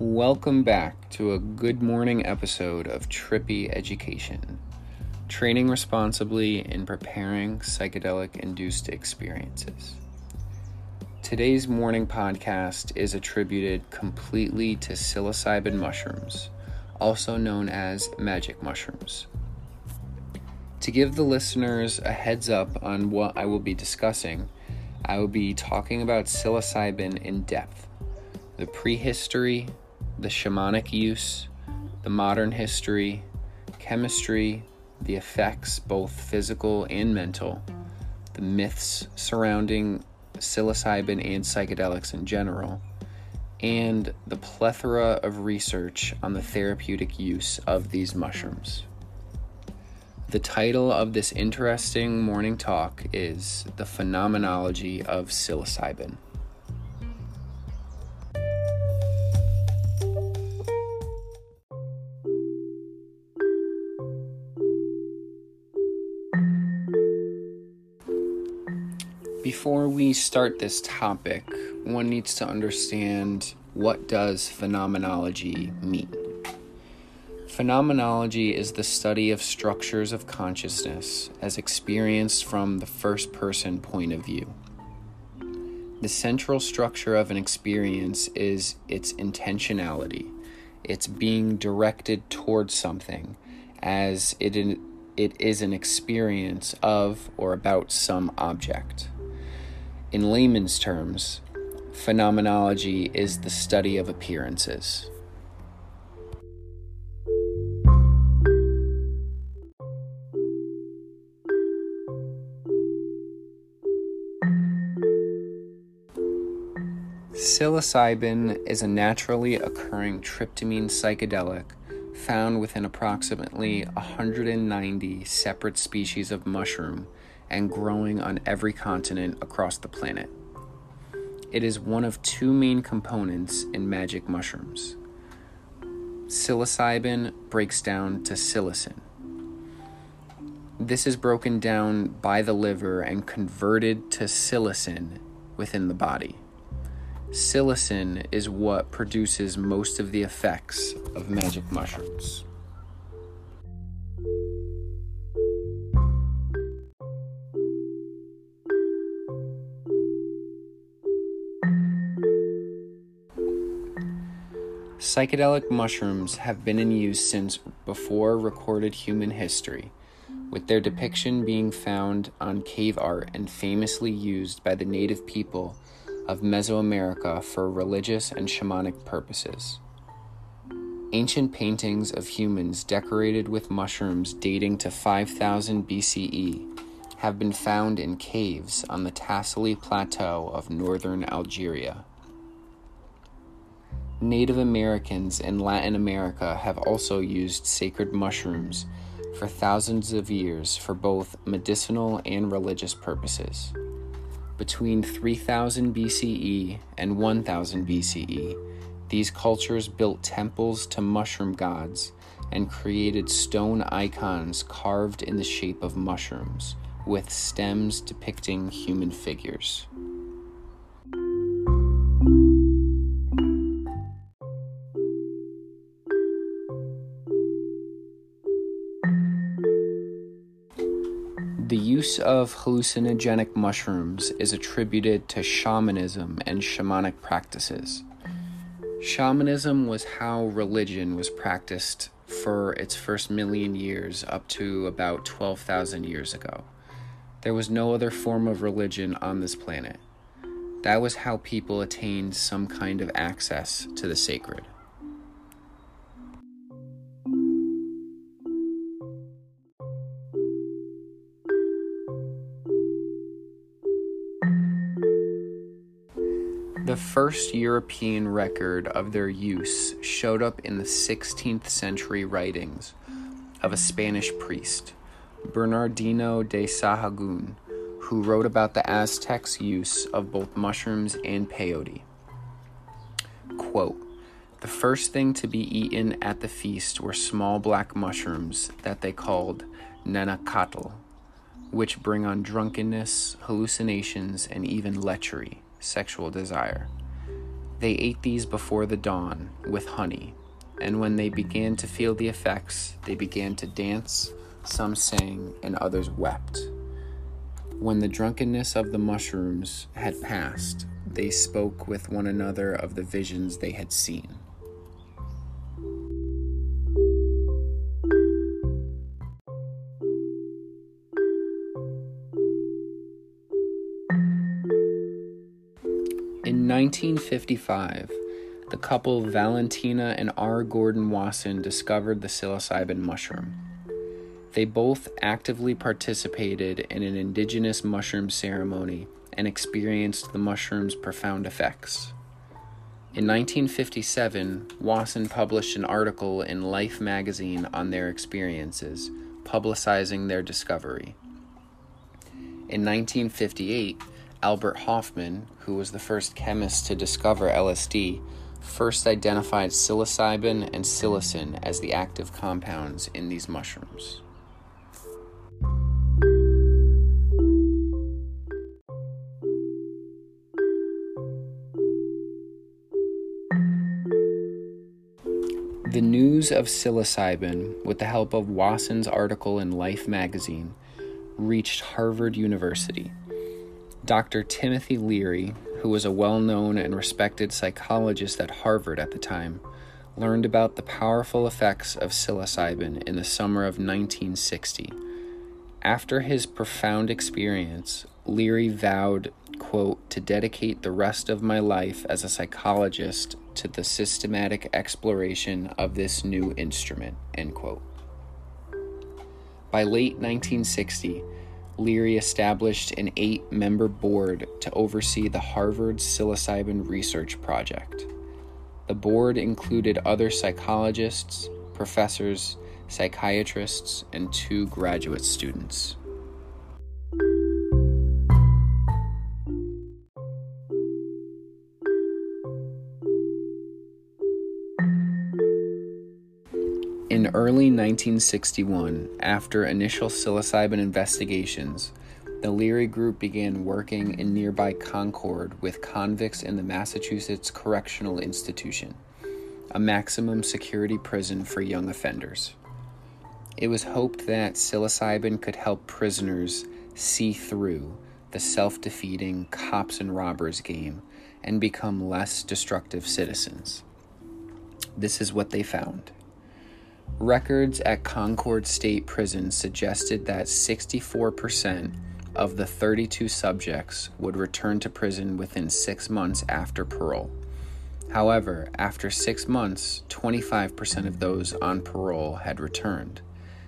Welcome back to a good morning episode of Trippy Education Training Responsibly in Preparing Psychedelic Induced Experiences. Today's morning podcast is attributed completely to psilocybin mushrooms, also known as magic mushrooms. To give the listeners a heads up on what I will be discussing, I will be talking about psilocybin in depth, the prehistory, the shamanic use, the modern history, chemistry, the effects, both physical and mental, the myths surrounding psilocybin and psychedelics in general, and the plethora of research on the therapeutic use of these mushrooms. The title of this interesting morning talk is The Phenomenology of Psilocybin. Before we start this topic, one needs to understand what does phenomenology mean. Phenomenology is the study of structures of consciousness as experienced from the first person point of view. The central structure of an experience is its intentionality, its being directed towards something, as it, in, it is an experience of or about some object. In layman's terms, phenomenology is the study of appearances. Psilocybin is a naturally occurring tryptamine psychedelic found within approximately 190 separate species of mushroom and growing on every continent across the planet. It is one of two main components in magic mushrooms. Psilocybin breaks down to psilocin. This is broken down by the liver and converted to psilocin within the body. Psilocin is what produces most of the effects of magic mushrooms. Psychedelic mushrooms have been in use since before recorded human history, with their depiction being found on cave art and famously used by the native people of Mesoamerica for religious and shamanic purposes. Ancient paintings of humans decorated with mushrooms dating to 5000 BCE have been found in caves on the Tassili Plateau of northern Algeria. Native Americans in Latin America have also used sacred mushrooms for thousands of years for both medicinal and religious purposes. Between 3000 BCE and 1000 BCE, these cultures built temples to mushroom gods and created stone icons carved in the shape of mushrooms, with stems depicting human figures. Use of hallucinogenic mushrooms is attributed to shamanism and shamanic practices. Shamanism was how religion was practiced for its first million years up to about 12,000 years ago. There was no other form of religion on this planet. That was how people attained some kind of access to the sacred. The first European record of their use showed up in the 16th century writings of a Spanish priest, Bernardino de Sahagún, who wrote about the Aztecs' use of both mushrooms and peyote. Quote, the first thing to be eaten at the feast were small black mushrooms that they called nenacatl, which bring on drunkenness, hallucinations, and even lechery sexual desire. They ate these before the dawn with honey, and when they began to feel the effects, they began to dance, some sang, and others wept. When the drunkenness of the mushrooms had passed, they spoke with one another of the visions they had seen. 1955, the couple Valentina and R. Gordon Wasson discovered the psilocybin mushroom. They both actively participated in an indigenous mushroom ceremony and experienced the mushroom's profound effects. In 1957, Wasson published an article in Life magazine on their experiences, publicizing their discovery. In 1958, Albert Hofmann, who was the first chemist to discover LSD, first identified psilocybin and psilocin as the active compounds in these mushrooms. The news of psilocybin, with the help of Wasson's article in Life magazine, reached Harvard University. Dr. Timothy Leary, who was a well known and respected psychologist at Harvard at the time, learned about the powerful effects of psilocybin in the summer of 1960. After his profound experience, Leary vowed, quote, to dedicate the rest of my life as a psychologist to the systematic exploration of this new instrument, end quote. By late 1960, Leary established an eight member board to oversee the Harvard Psilocybin Research Project. The board included other psychologists, professors, psychiatrists, and two graduate students. In early 1961, after initial psilocybin investigations, the Leary Group began working in nearby Concord with convicts in the Massachusetts Correctional Institution, a maximum security prison for young offenders. It was hoped that psilocybin could help prisoners see through the self defeating cops and robbers game and become less destructive citizens. This is what they found. Records at Concord State Prison suggested that 64% of the 32 subjects would return to prison within six months after parole. However, after six months, 25% of those on parole had returned,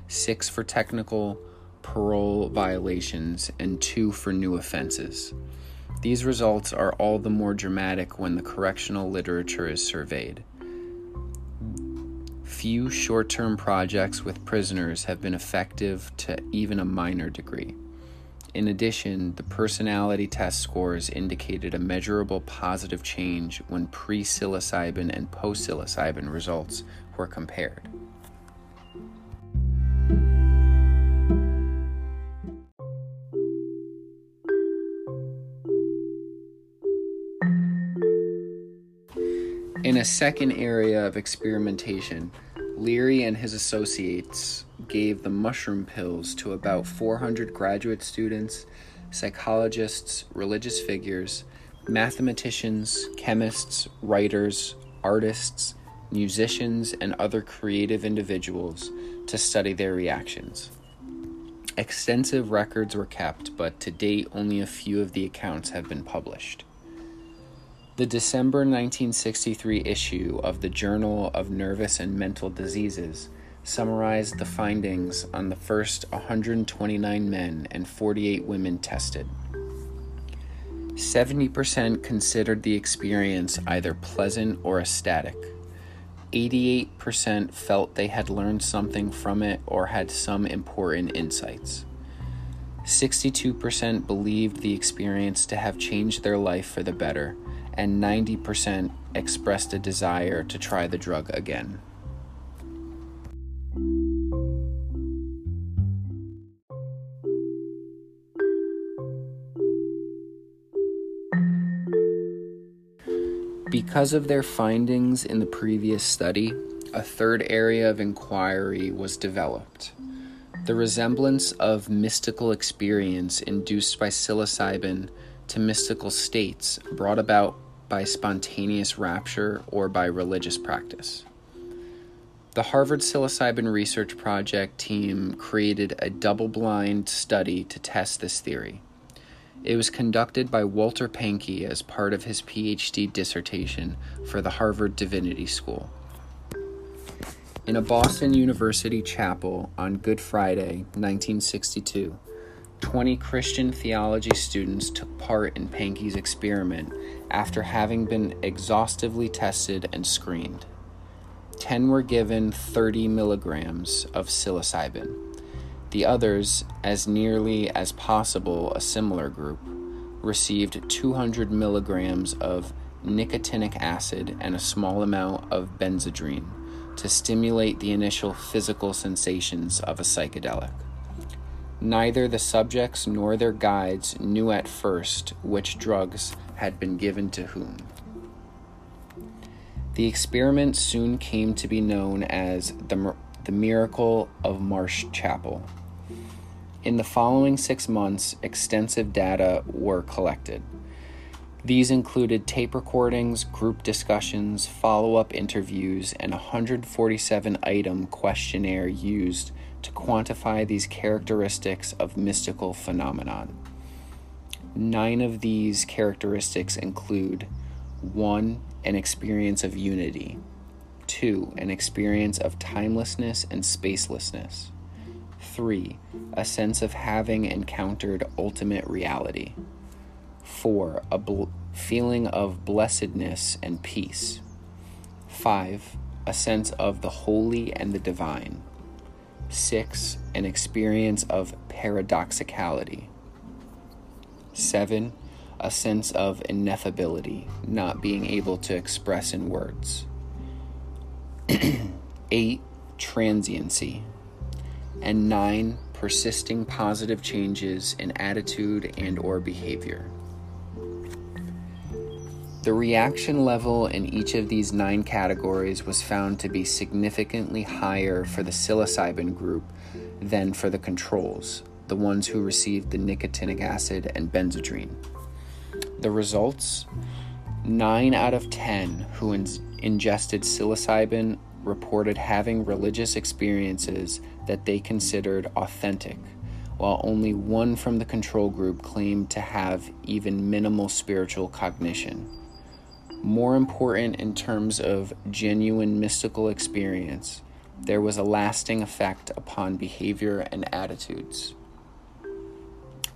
six for technical parole violations, and two for new offenses. These results are all the more dramatic when the correctional literature is surveyed few short term projects with prisoners have been effective to even a minor degree. In addition, the personality test scores indicated a measurable positive change when pre psilocybin and post psilocybin results were compared. In a second area of experimentation, Leary and his associates gave the mushroom pills to about 400 graduate students, psychologists, religious figures, mathematicians, chemists, writers, artists, musicians, and other creative individuals to study their reactions. Extensive records were kept, but to date, only a few of the accounts have been published. The December 1963 issue of the Journal of Nervous and Mental Diseases summarized the findings on the first 129 men and 48 women tested. 70% considered the experience either pleasant or ecstatic. 88% felt they had learned something from it or had some important insights. 62% believed the experience to have changed their life for the better and 90% expressed a desire to try the drug again. Because of their findings in the previous study, a third area of inquiry was developed. The resemblance of mystical experience induced by psilocybin to mystical states brought about by spontaneous rapture or by religious practice. The Harvard Psilocybin Research Project team created a double blind study to test this theory. It was conducted by Walter Pahnke as part of his PhD dissertation for the Harvard Divinity School. In a Boston University chapel on Good Friday, 1962, 20 Christian theology students took part in Pahnke's experiment after having been exhaustively tested and screened. 10 were given 30 milligrams of psilocybin. The others, as nearly as possible a similar group, received 200 milligrams of nicotinic acid and a small amount of benzedrine to stimulate the initial physical sensations of a psychedelic. Neither the subjects nor their guides knew at first which drugs had been given to whom. The experiment soon came to be known as the, the Miracle of Marsh Chapel. In the following six months, extensive data were collected. These included tape recordings, group discussions, follow up interviews, and a 147 item questionnaire used to quantify these characteristics of mystical phenomenon. Nine of these characteristics include 1. An experience of unity, 2. An experience of timelessness and spacelessness, 3. A sense of having encountered ultimate reality. 4. A bl- feeling of blessedness and peace. 5. A sense of the holy and the divine. 6. An experience of paradoxicality. 7. A sense of ineffability, not being able to express in words. 8. Transiency. And 9. Persisting positive changes in attitude and or behavior. The reaction level in each of these nine categories was found to be significantly higher for the psilocybin group than for the controls, the ones who received the nicotinic acid and benzedrine. The results 9 out of 10 who in- ingested psilocybin reported having religious experiences that they considered authentic, while only one from the control group claimed to have even minimal spiritual cognition more important in terms of genuine mystical experience, there was a lasting effect upon behavior and attitudes.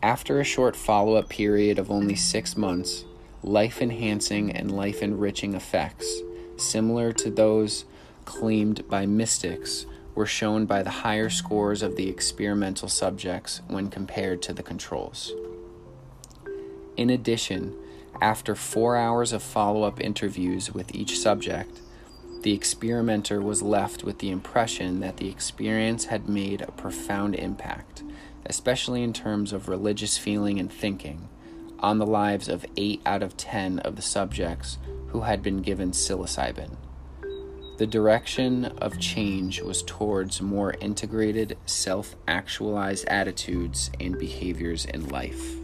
After a short follow up period of only six months, life enhancing and life enriching effects, similar to those claimed by mystics, were shown by the higher scores of the experimental subjects when compared to the controls. In addition, after four hours of follow up interviews with each subject, the experimenter was left with the impression that the experience had made a profound impact, especially in terms of religious feeling and thinking, on the lives of 8 out of 10 of the subjects who had been given psilocybin. The direction of change was towards more integrated, self actualized attitudes and behaviors in life.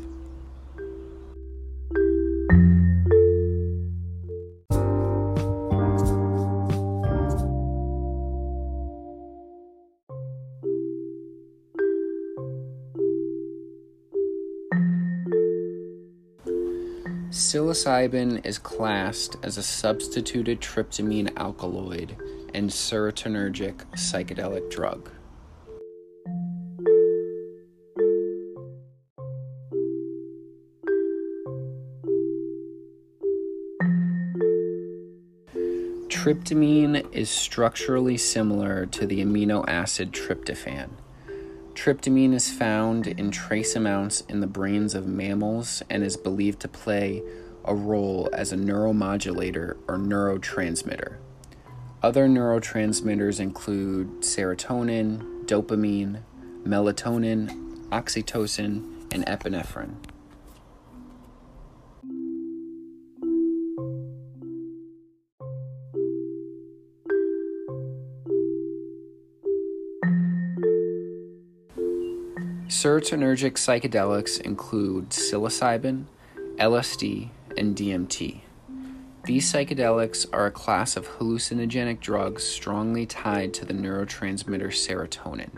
Psilocybin is classed as a substituted tryptamine alkaloid and serotonergic psychedelic drug. Tryptamine is structurally similar to the amino acid tryptophan. Tryptamine is found in trace amounts in the brains of mammals and is believed to play a role as a neuromodulator or neurotransmitter. Other neurotransmitters include serotonin, dopamine, melatonin, oxytocin, and epinephrine. Serotonergic psychedelics include psilocybin, LSD, and DMT. These psychedelics are a class of hallucinogenic drugs strongly tied to the neurotransmitter serotonin.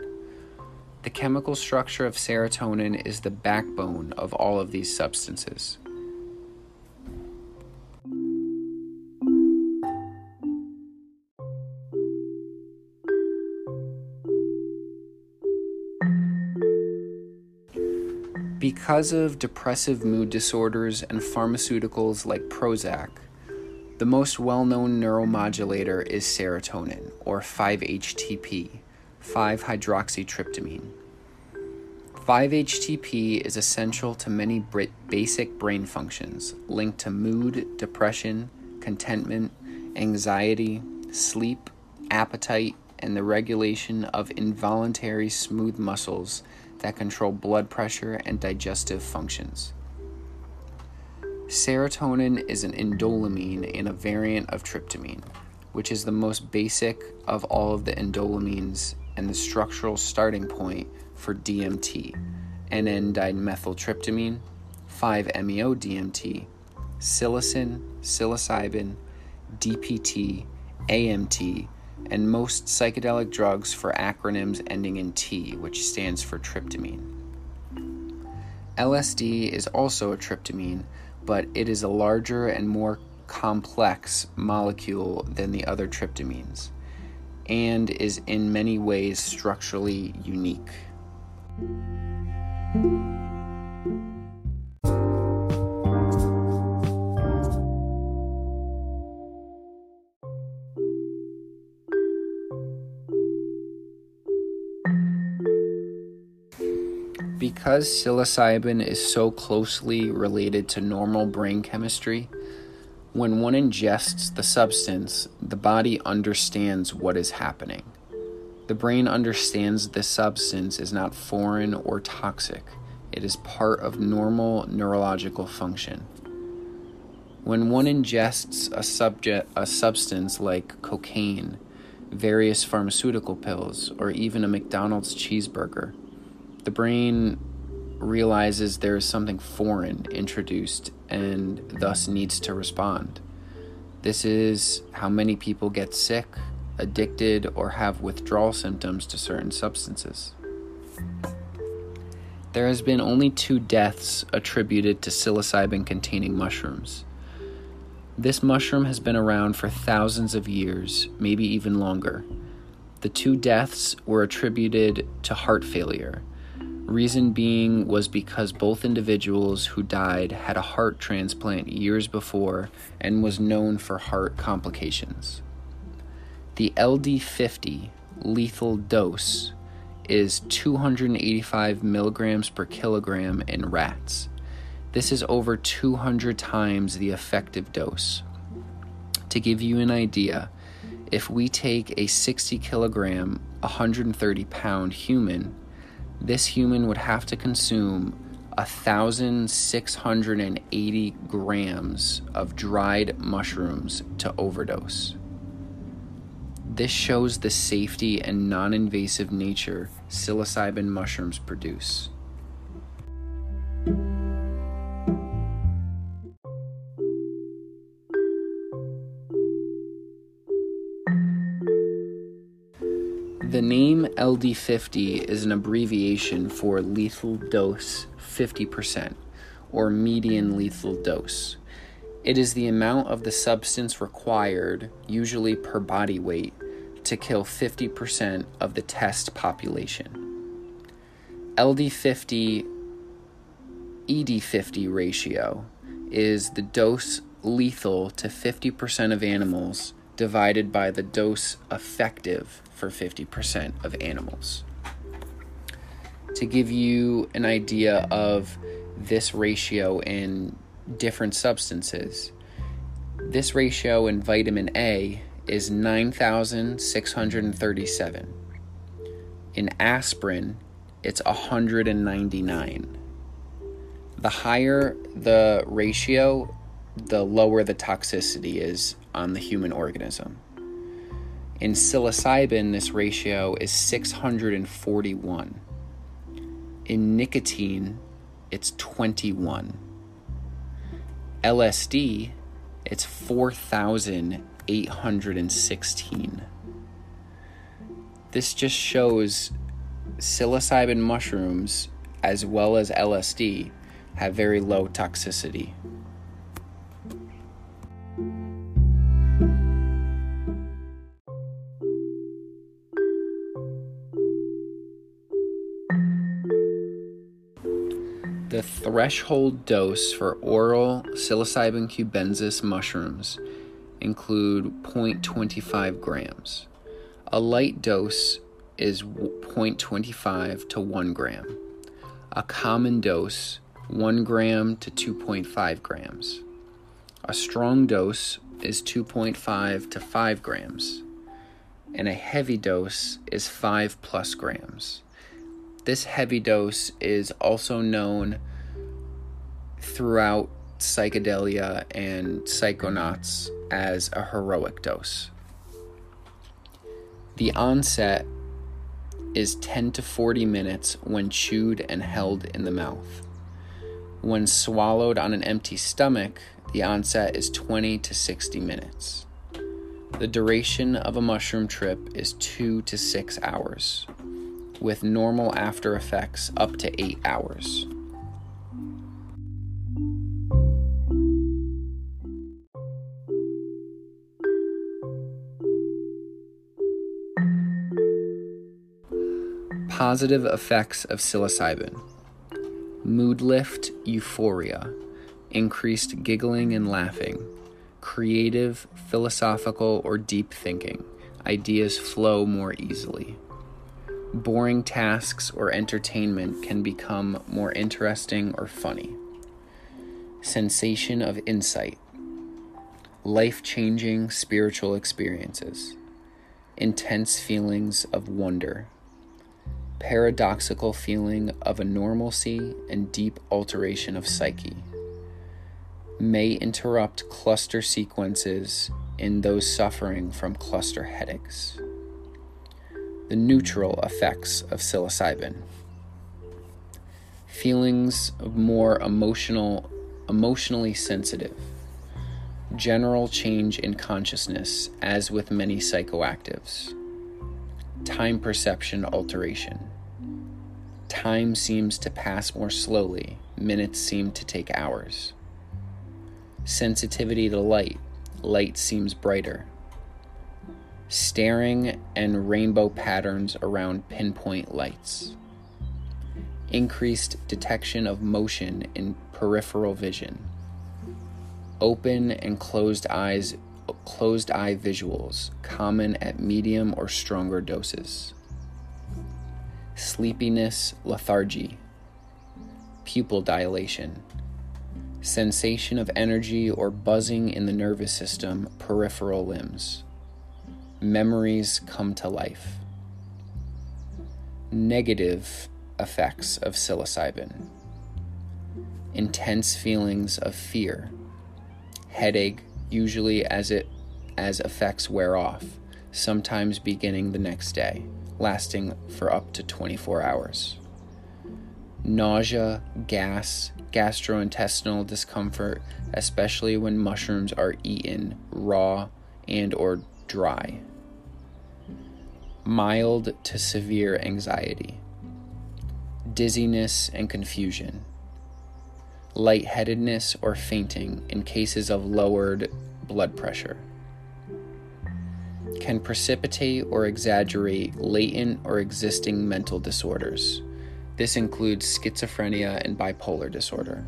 The chemical structure of serotonin is the backbone of all of these substances. Because of depressive mood disorders and pharmaceuticals like Prozac, the most well known neuromodulator is serotonin, or 5-HTP, 5-hydroxytryptamine. 5-HTP is essential to many basic brain functions linked to mood, depression, contentment, anxiety, sleep, appetite, and the regulation of involuntary smooth muscles that control blood pressure and digestive functions. Serotonin is an indoleamine and a variant of tryptamine, which is the most basic of all of the indoleamines and the structural starting point for DMT, N-dimethyltryptamine, 5-MeO-DMT, psilocin, psilocybin, DPT, AMT, and most psychedelic drugs for acronyms ending in T, which stands for tryptamine. LSD is also a tryptamine, but it is a larger and more complex molecule than the other tryptamines, and is in many ways structurally unique. Because psilocybin is so closely related to normal brain chemistry, when one ingests the substance, the body understands what is happening. The brain understands this substance is not foreign or toxic, it is part of normal neurological function. When one ingests a, subject, a substance like cocaine, various pharmaceutical pills, or even a McDonald's cheeseburger, the brain realizes there is something foreign introduced and thus needs to respond. This is how many people get sick, addicted, or have withdrawal symptoms to certain substances. There has been only two deaths attributed to psilocybin containing mushrooms. This mushroom has been around for thousands of years, maybe even longer. The two deaths were attributed to heart failure Reason being was because both individuals who died had a heart transplant years before and was known for heart complications. The LD50 lethal dose is 285 milligrams per kilogram in rats. This is over 200 times the effective dose. To give you an idea, if we take a 60 kilogram, 130 pound human this human would have to consume 1,680 grams of dried mushrooms to overdose. This shows the safety and non invasive nature psilocybin mushrooms produce. The name LD50 is an abbreviation for lethal dose 50%, or median lethal dose. It is the amount of the substance required, usually per body weight, to kill 50% of the test population. LD50 ED50 ratio is the dose lethal to 50% of animals divided by the dose effective for 50% of animals. To give you an idea of this ratio in different substances, this ratio in vitamin A is 9,637. In aspirin, it's 199. The higher the ratio, the lower the toxicity is on the human organism. In psilocybin, this ratio is 641. In nicotine, it's 21. LSD, it's 4,816. This just shows psilocybin mushrooms, as well as LSD, have very low toxicity. The threshold dose for oral psilocybin cubensis mushrooms include 0.25 grams. A light dose is 0.25 to 1 gram. A common dose 1 gram to 2.5 grams. A strong dose is 2.5 to 5 grams. And a heavy dose is 5 plus grams. This heavy dose is also known throughout psychedelia and psychonauts as a heroic dose. The onset is 10 to 40 minutes when chewed and held in the mouth. When swallowed on an empty stomach, the onset is 20 to 60 minutes. The duration of a mushroom trip is 2 to 6 hours with normal after effects up to 8 hours. Positive effects of psilocybin mood lift, euphoria, increased giggling and laughing, creative, philosophical, or deep thinking. Ideas flow more easily boring tasks or entertainment can become more interesting or funny. Sensation of insight, life changing spiritual experiences, intense feelings of wonder, paradoxical feeling of a normalcy and deep alteration of psyche. May interrupt cluster sequences in those suffering from cluster headaches the neutral effects of psilocybin. Feelings of more emotional, emotionally sensitive. General change in consciousness, as with many psychoactives. Time perception alteration. Time seems to pass more slowly, minutes seem to take hours. Sensitivity to light, light seems brighter staring and rainbow patterns around pinpoint lights, increased detection of motion in peripheral vision, open and closed eyes closed eye visuals common at medium or stronger doses. Sleepiness lethargy. Pupil dilation. Sensation of energy or buzzing in the nervous system peripheral limbs memories come to life. Negative effects of psilocybin intense feelings of fear, headache, usually as it as effects wear off, sometimes beginning the next day, lasting for up to 24 hours. Nausea, gas, gastrointestinal discomfort, especially when mushrooms are eaten raw and or dry mild to severe anxiety, dizziness and confusion, lightheadedness or fainting in cases of lowered blood pressure, can precipitate or exaggerate latent or existing mental disorders. This includes schizophrenia and bipolar disorder.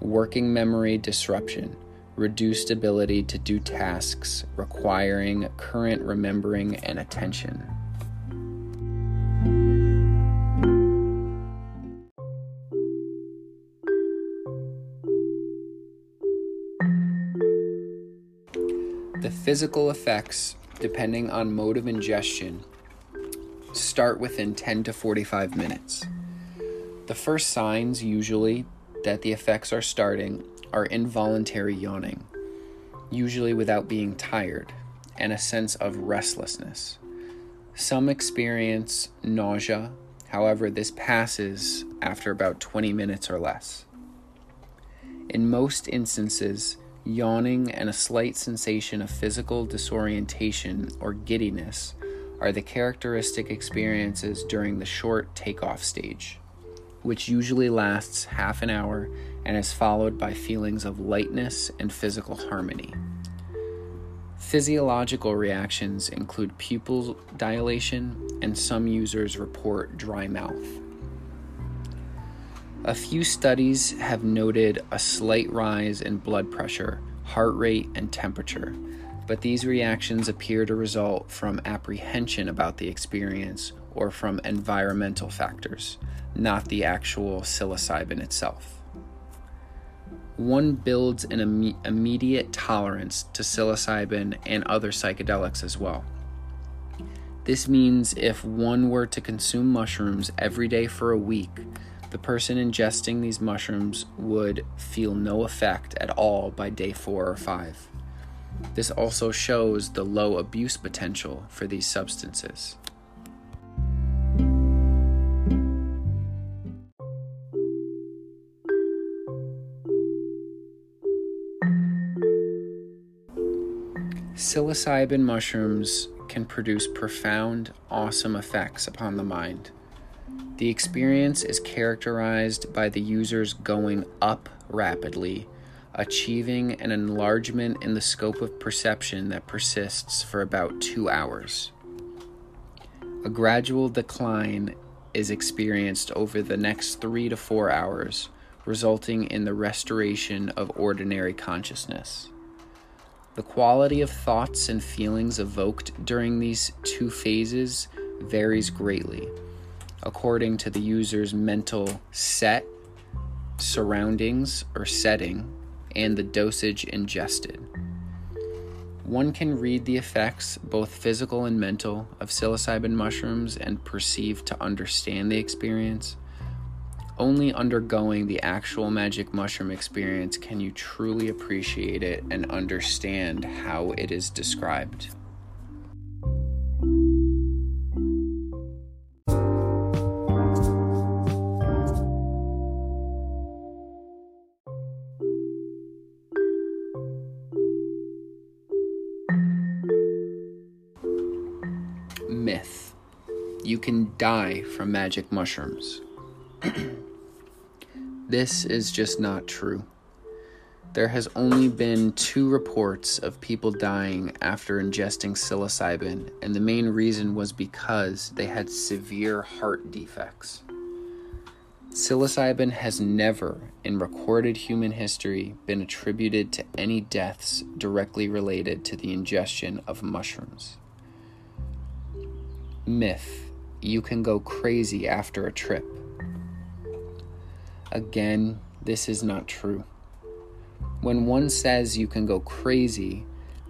Working memory disruption reduced ability to do tasks requiring current remembering and attention. The physical effects, depending on mode of ingestion, start within 10 to 45 minutes. The first signs, usually, that the effects are starting are involuntary yawning, usually without being tired, and a sense of restlessness. Some experience nausea, However, this passes after about 20 minutes or less. In most instances, yawning and a slight sensation of physical disorientation or giddiness are the characteristic experiences during the short takeoff stage, which usually lasts half an hour and is followed by feelings of lightness and physical harmony. Physiological reactions include pupil dilation, and some users report dry mouth. A few studies have noted a slight rise in blood pressure, heart rate, and temperature, but these reactions appear to result from apprehension about the experience or from environmental factors, not the actual psilocybin itself one builds an Im- immediate tolerance to psilocybin and other psychedelics as well. This means if one were to consume mushrooms every day for a week, the person ingesting these mushrooms would feel no effect at all by day four or five. This also shows the low abuse potential for these substances. Psilocybin mushrooms can produce profound, awesome effects upon the mind. The experience is characterized by the users going up rapidly, achieving an enlargement in the scope of perception that persists for about two hours. A gradual decline is experienced over the next three to four hours, resulting in the restoration of ordinary consciousness. The quality of thoughts and feelings evoked during these two phases varies greatly according to the user's mental set, surroundings, or setting, and the dosage ingested. One can read the effects, both physical and mental, of psilocybin mushrooms and perceive to understand the experience. Only undergoing the actual magic mushroom experience can you truly appreciate it and understand how it is described. Myth You can die from magic mushrooms. This is just not true. There has only been two reports of people dying after ingesting psilocybin, and the main reason was because they had severe heart defects. Psilocybin has never, in recorded human history, been attributed to any deaths directly related to the ingestion of mushrooms. Myth you can go crazy after a trip. Again, this is not true. When one says you can go crazy,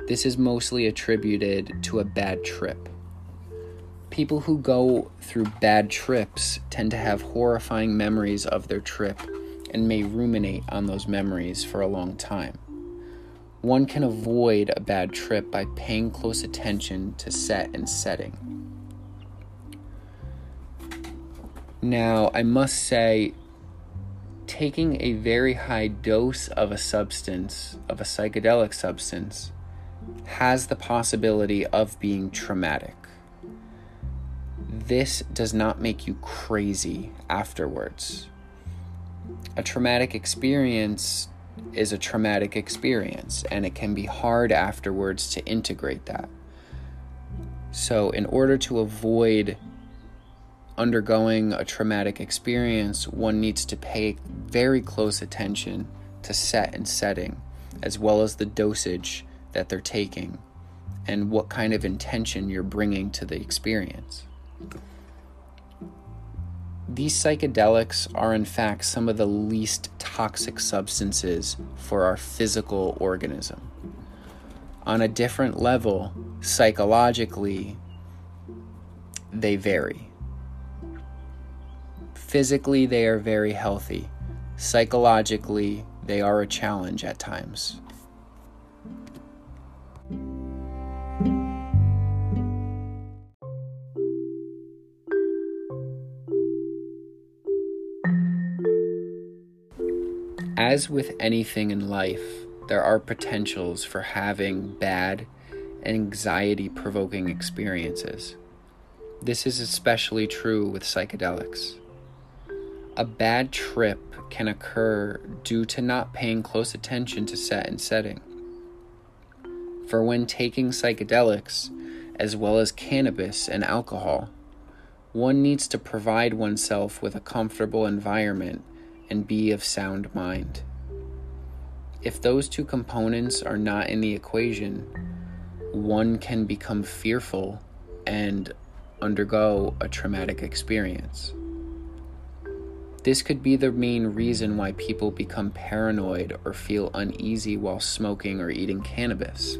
this is mostly attributed to a bad trip. People who go through bad trips tend to have horrifying memories of their trip and may ruminate on those memories for a long time. One can avoid a bad trip by paying close attention to set and setting. Now, I must say, taking a very high dose of a substance, of a psychedelic substance, has the possibility of being traumatic. This does not make you crazy afterwards. A traumatic experience is a traumatic experience, and it can be hard afterwards to integrate that. So, in order to avoid undergoing a traumatic experience, one needs to pay very close attention to set and setting, as well as the dosage that they're taking and what kind of intention you're bringing to the experience. These psychedelics are, in fact, some of the least toxic substances for our physical organism. On a different level, psychologically, they vary. Physically, they are very healthy. Psychologically, they are a challenge at times. As with anything in life, there are potentials for having bad, anxiety provoking experiences. This is especially true with psychedelics. A bad trip can occur due to not paying close attention to set and setting. For when taking psychedelics, as well as cannabis and alcohol, one needs to provide oneself with a comfortable environment and be of sound mind. If those two components are not in the equation, one can become fearful and undergo a traumatic experience. This could be the main reason why people become paranoid or feel uneasy while smoking or eating cannabis.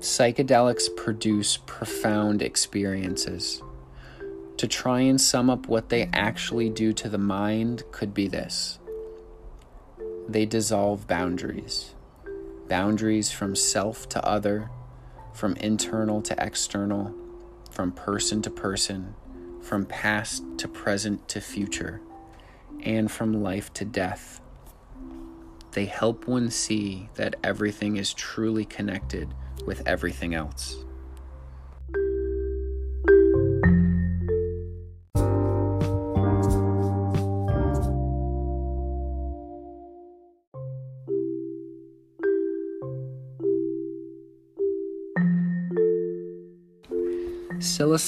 Psychedelics produce profound experiences. To try and sum up what they actually do to the mind could be this they dissolve boundaries boundaries from self to other, from internal to external, from person to person, from past to present to future, and from life to death. They help one see that everything is truly connected with everything else.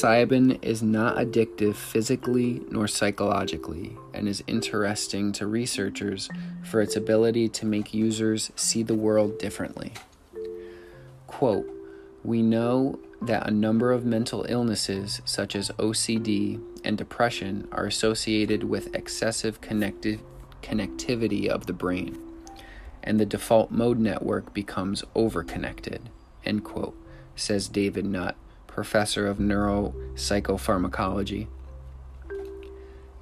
Psilocybin is not addictive physically nor psychologically and is interesting to researchers for its ability to make users see the world differently. Quote, we know that a number of mental illnesses, such as OCD and depression, are associated with excessive connecti- connectivity of the brain, and the default mode network becomes overconnected, end quote, says David Nutt, professor of neuropsychopharmacology.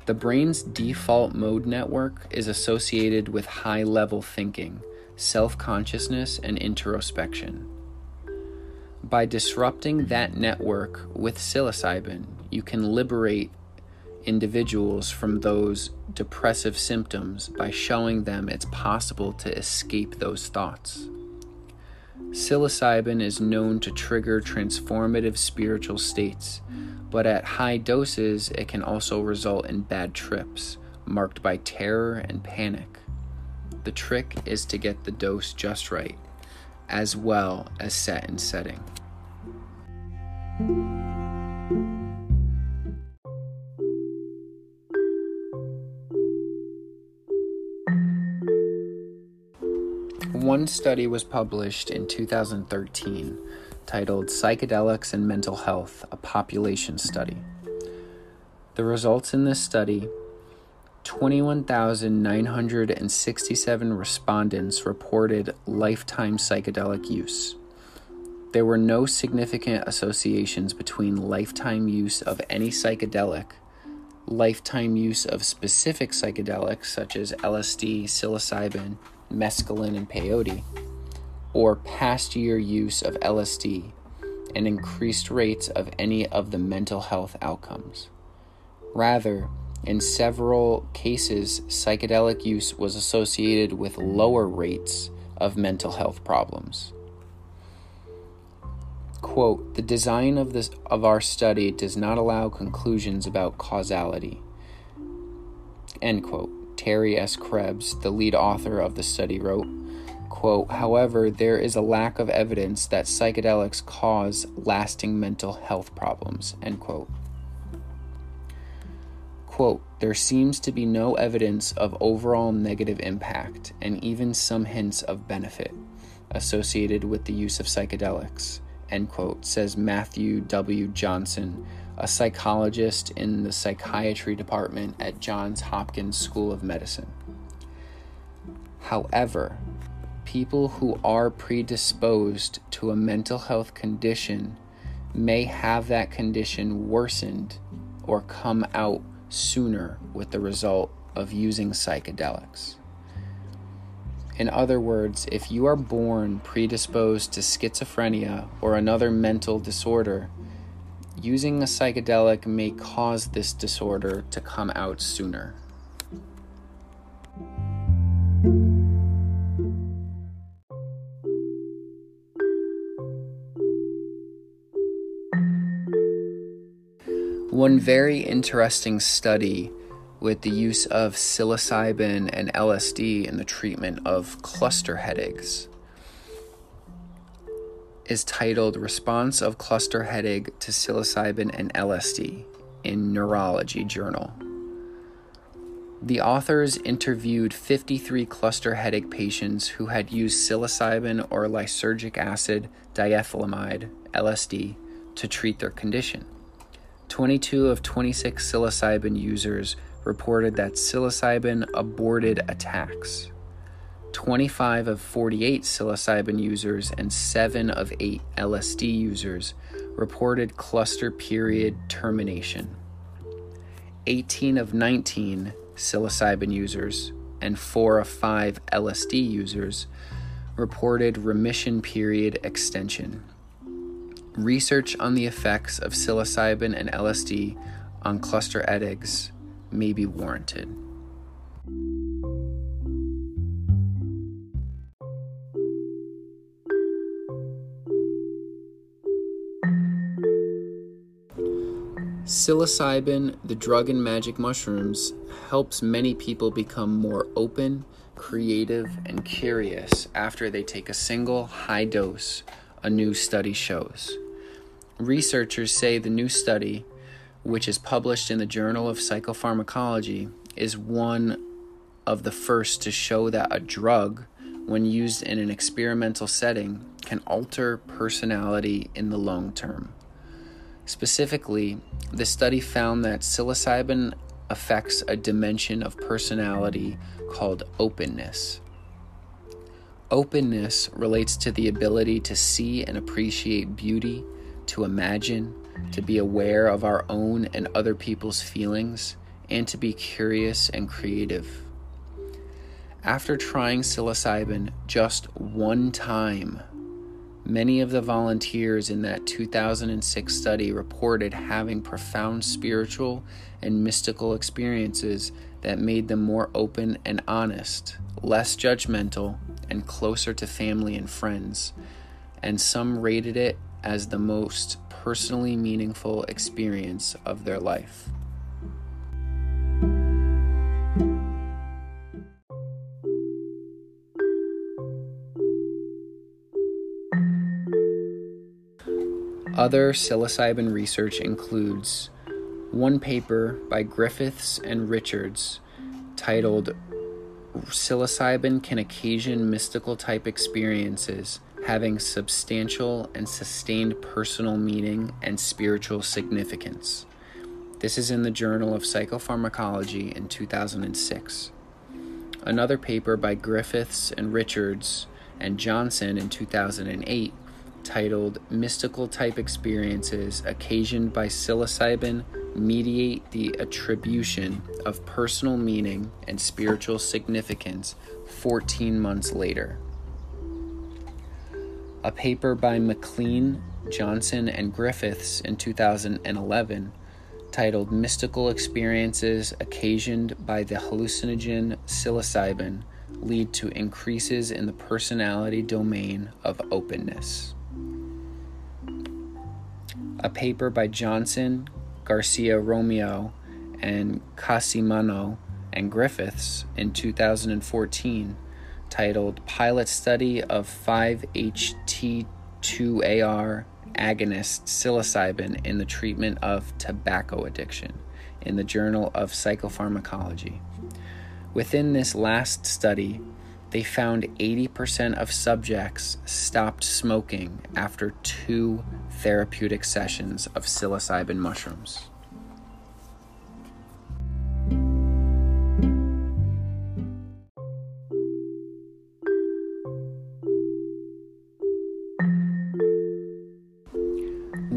The brain's default mode network is associated with high level thinking, self consciousness, and introspection. By disrupting that network with psilocybin, you can liberate individuals from those depressive symptoms by showing them it's possible to escape those thoughts. Psilocybin is known to trigger transformative spiritual states, but at high doses, it can also result in bad trips, marked by terror and panic. The trick is to get the dose just right, as well as set and setting. One study was published in 2013 titled Psychedelics and Mental Health A Population Study. The results in this study 21,967 respondents reported lifetime psychedelic use. There were no significant associations between lifetime use of any psychedelic, lifetime use of specific psychedelics such as LSD, psilocybin, mescaline, and peyote, or past year use of LSD, and increased rates of any of the mental health outcomes. Rather, in several cases, psychedelic use was associated with lower rates of mental health problems. Quote the design of this of our study does not allow conclusions about causality. End quote teri s krebs the lead author of the study wrote quote however there is a lack of evidence that psychedelics cause lasting mental health problems end quote quote there seems to be no evidence of overall negative impact and even some hints of benefit associated with the use of psychedelics end quote, says Matthew W. Johnson, a psychologist in the psychiatry department at Johns Hopkins School of Medicine. However, people who are predisposed to a mental health condition may have that condition worsened or come out sooner with the result of using psychedelics. In other words, if you are born predisposed to schizophrenia or another mental disorder, using a psychedelic may cause this disorder to come out sooner. One very interesting study with the use of psilocybin and LSD in the treatment of cluster headaches is titled Response of Cluster Headache to Psilocybin and LSD in Neurology Journal. The authors interviewed 53 cluster headache patients who had used psilocybin or lysergic acid diethylamide, LSD, to treat their condition. 22 of 26 psilocybin users reported that psilocybin aborted attacks. 25 of 48 psilocybin users and 7 of 8 LSD users reported cluster period termination. 18 of 19 psilocybin users and 4 of 5 LSD users reported remission period extension. Research on the effects of psilocybin and LSD on cluster headaches may be warranted. Psilocybin, the drug and magic mushrooms, helps many people become more open, creative, and curious after they take a single high dose, a new study shows. Researchers say the new study which is published in the Journal of Psychopharmacology, is one of the first to show that a drug, when used in an experimental setting, can alter personality in the long term. Specifically, the study found that psilocybin affects a dimension of personality called openness. Openness relates to the ability to see and appreciate beauty, to imagine, to be aware of our own and other people's feelings, and to be curious and creative. After trying psilocybin just one time, many of the volunteers in that 2006 study reported having profound spiritual and mystical experiences that made them more open and honest, less judgmental, and closer to family and friends. And some rated it as the most personally meaningful experience of their life. Other psilocybin research includes one paper by Griffiths and Richards titled Psilocybin Can Occasion Mystical Type Experiences having substantial and sustained personal meaning and spiritual significance. This is in the Journal of Psychopharmacology in 2006. Another paper by Griffiths and Richards and Johnson in 2008 titled Mystical Type Experiences Occasioned by Psilocybin Mediate the Attribution of Personal Meaning and Spiritual Significance 14 months later a paper by MacLean, Johnson, and Griffiths in 2011 titled Mystical Experiences Occasioned by the Hallucinogen Psilocybin Lead to Increases in the Personality Domain of Openness. A paper by Johnson, Garcia-Romeu, and Cosimano and Griffiths in 2014 titled Pilot Study of 5-HT2AR Agonist Psilocybin in the Treatment of Tobacco Addiction in the Journal of Psychopharmacology. Within this last study, they found 80% of subjects stopped smoking after two therapeutic sessions of psilocybin mushrooms.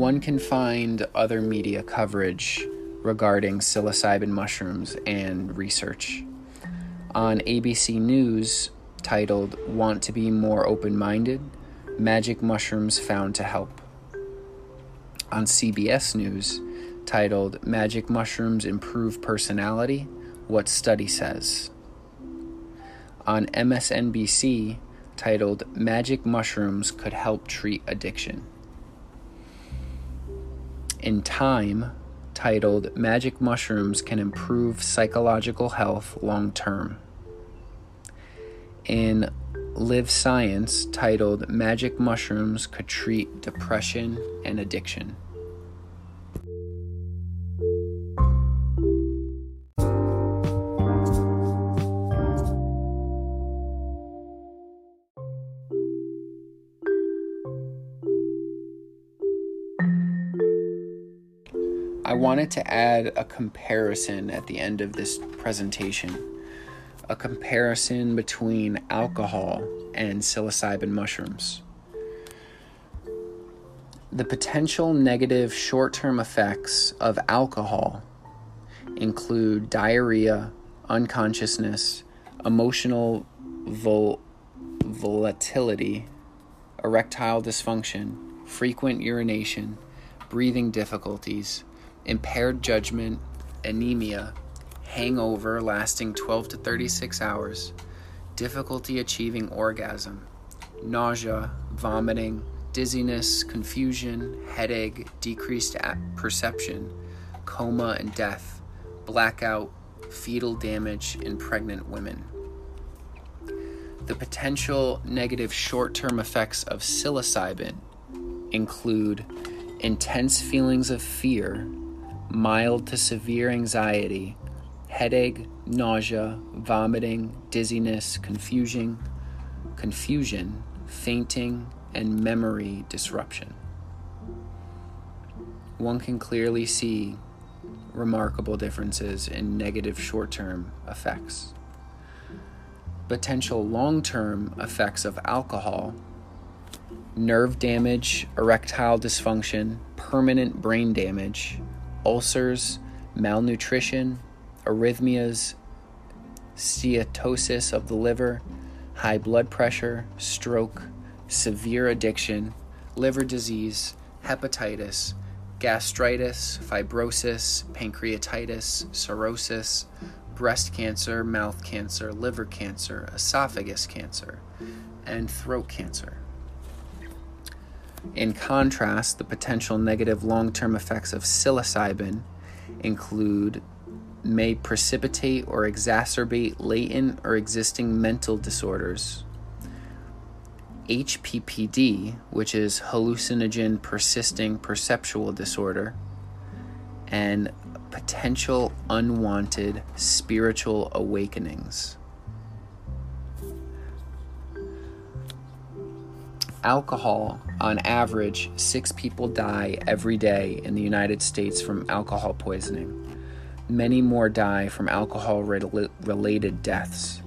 one can find other media coverage regarding psilocybin mushrooms and research. On ABC News, titled Want to Be More Open Minded Magic Mushrooms Found to Help. On CBS News, titled Magic Mushrooms Improve Personality What Study Says. On MSNBC, titled Magic Mushrooms Could Help Treat Addiction. In Time, titled Magic Mushrooms Can Improve Psychological Health Long Term. In Live Science, titled Magic Mushrooms Could Treat Depression and Addiction. I wanted to add a comparison at the end of this presentation. A comparison between alcohol and psilocybin mushrooms. The potential negative short term effects of alcohol include diarrhea, unconsciousness, emotional vol- volatility, erectile dysfunction, frequent urination, breathing difficulties impaired judgment, anemia, hangover lasting 12 to 36 hours, difficulty achieving orgasm, nausea, vomiting, dizziness, confusion, headache, decreased perception, coma and death, blackout, fetal damage in pregnant women. The potential negative short term effects of psilocybin include intense feelings of fear mild to severe anxiety, headache, nausea, vomiting, dizziness, confusion, confusion, fainting, and memory disruption. One can clearly see remarkable differences in negative short term effects. Potential long term effects of alcohol nerve damage, erectile dysfunction, permanent brain damage, ulcers, malnutrition, arrhythmias, steatosis of the liver, high blood pressure, stroke, severe addiction, liver disease, hepatitis, gastritis, fibrosis, pancreatitis, cirrhosis, breast cancer, mouth cancer, liver cancer, esophagus cancer, and throat cancer. In contrast, the potential negative long term effects of psilocybin include may precipitate or exacerbate latent or existing mental disorders. HPPD, which is hallucinogen persisting perceptual disorder, and potential unwanted spiritual awakenings. alcohol, on average, six people die every day in the United States from alcohol poisoning. Many more die from alcohol related deaths.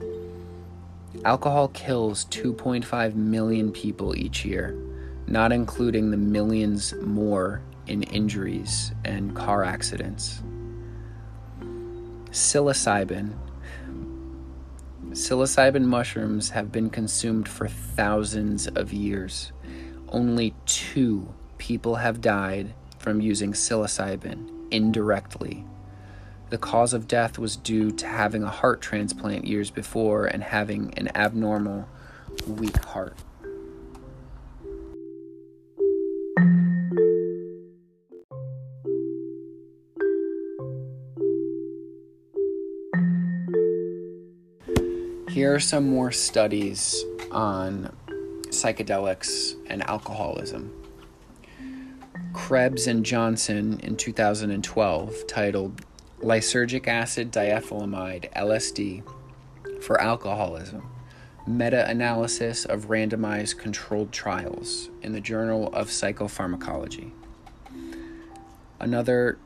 Alcohol kills 2.5 million people each year, not including the millions more in injuries and car accidents. Psilocybin Psilocybin mushrooms have been consumed for thousands of years. Only two people have died from using psilocybin indirectly. The cause of death was due to having a heart transplant years before and having an abnormal, weak heart. Here are some more studies on psychedelics and alcoholism. Krebs and Johnson in 2012 titled Lysergic Acid Diethylamide LSD for Alcoholism Meta Analysis of Randomized Controlled Trials in the Journal of Psychopharmacology. Another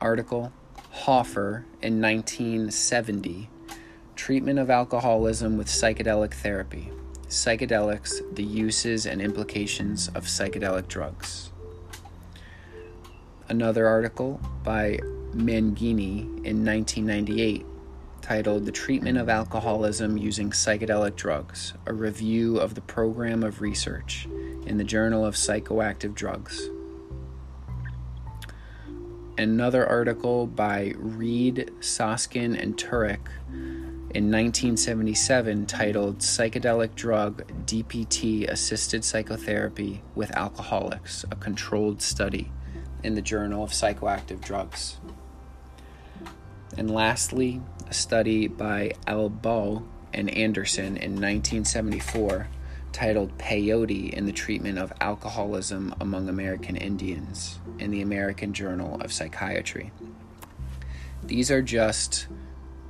article, Hoffer in 1970 Treatment of alcoholism with psychedelic therapy. Psychedelics, the uses and implications of psychedelic drugs. Another article by Mangini in 1998 titled The Treatment of Alcoholism Using Psychedelic Drugs, a review of the program of research in the Journal of Psychoactive Drugs. Another article by Rhead, Soskin, and Turek in 1977 titled Psychedelic Drug DPT Assisted Psychotherapy with Alcoholics, a Controlled Study in the Journal of Psychoactive Drugs. And lastly, a study by Albaugh and Anderson in 1974 titled Peyote in the Treatment of Alcoholism Among American Indians in the American Journal of Psychiatry. These are just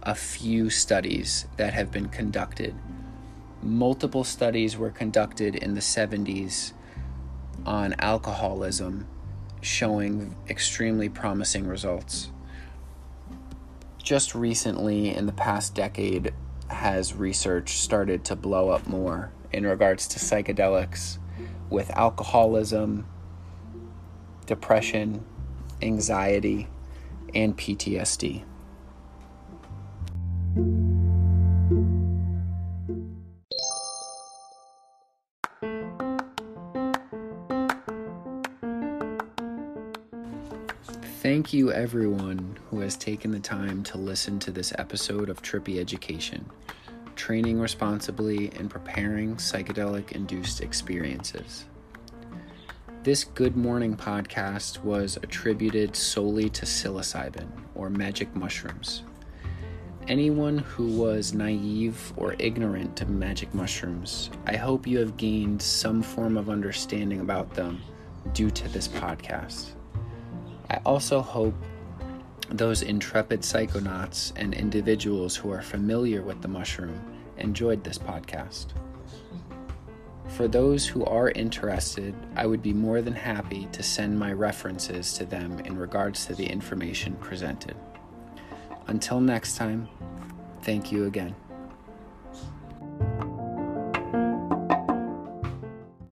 a few studies that have been conducted. Multiple studies were conducted in the 70s on alcoholism, showing extremely promising results. Just recently, in the past decade, has research started to blow up more in regards to psychedelics with alcoholism, depression, anxiety, and PTSD. Thank you, everyone who has taken the time to listen to this episode of Trippy Education Training Responsibly and Preparing Psychedelic Induced Experiences. This Good Morning podcast was attributed solely to psilocybin or magic mushrooms. Anyone who was naive or ignorant to magic mushrooms, I hope you have gained some form of understanding about them due to this podcast. I also hope those intrepid psychonauts and individuals who are familiar with the mushroom enjoyed this podcast. For those who are interested, I would be more than happy to send my references to them in regards to the information presented. Until next time, thank you again.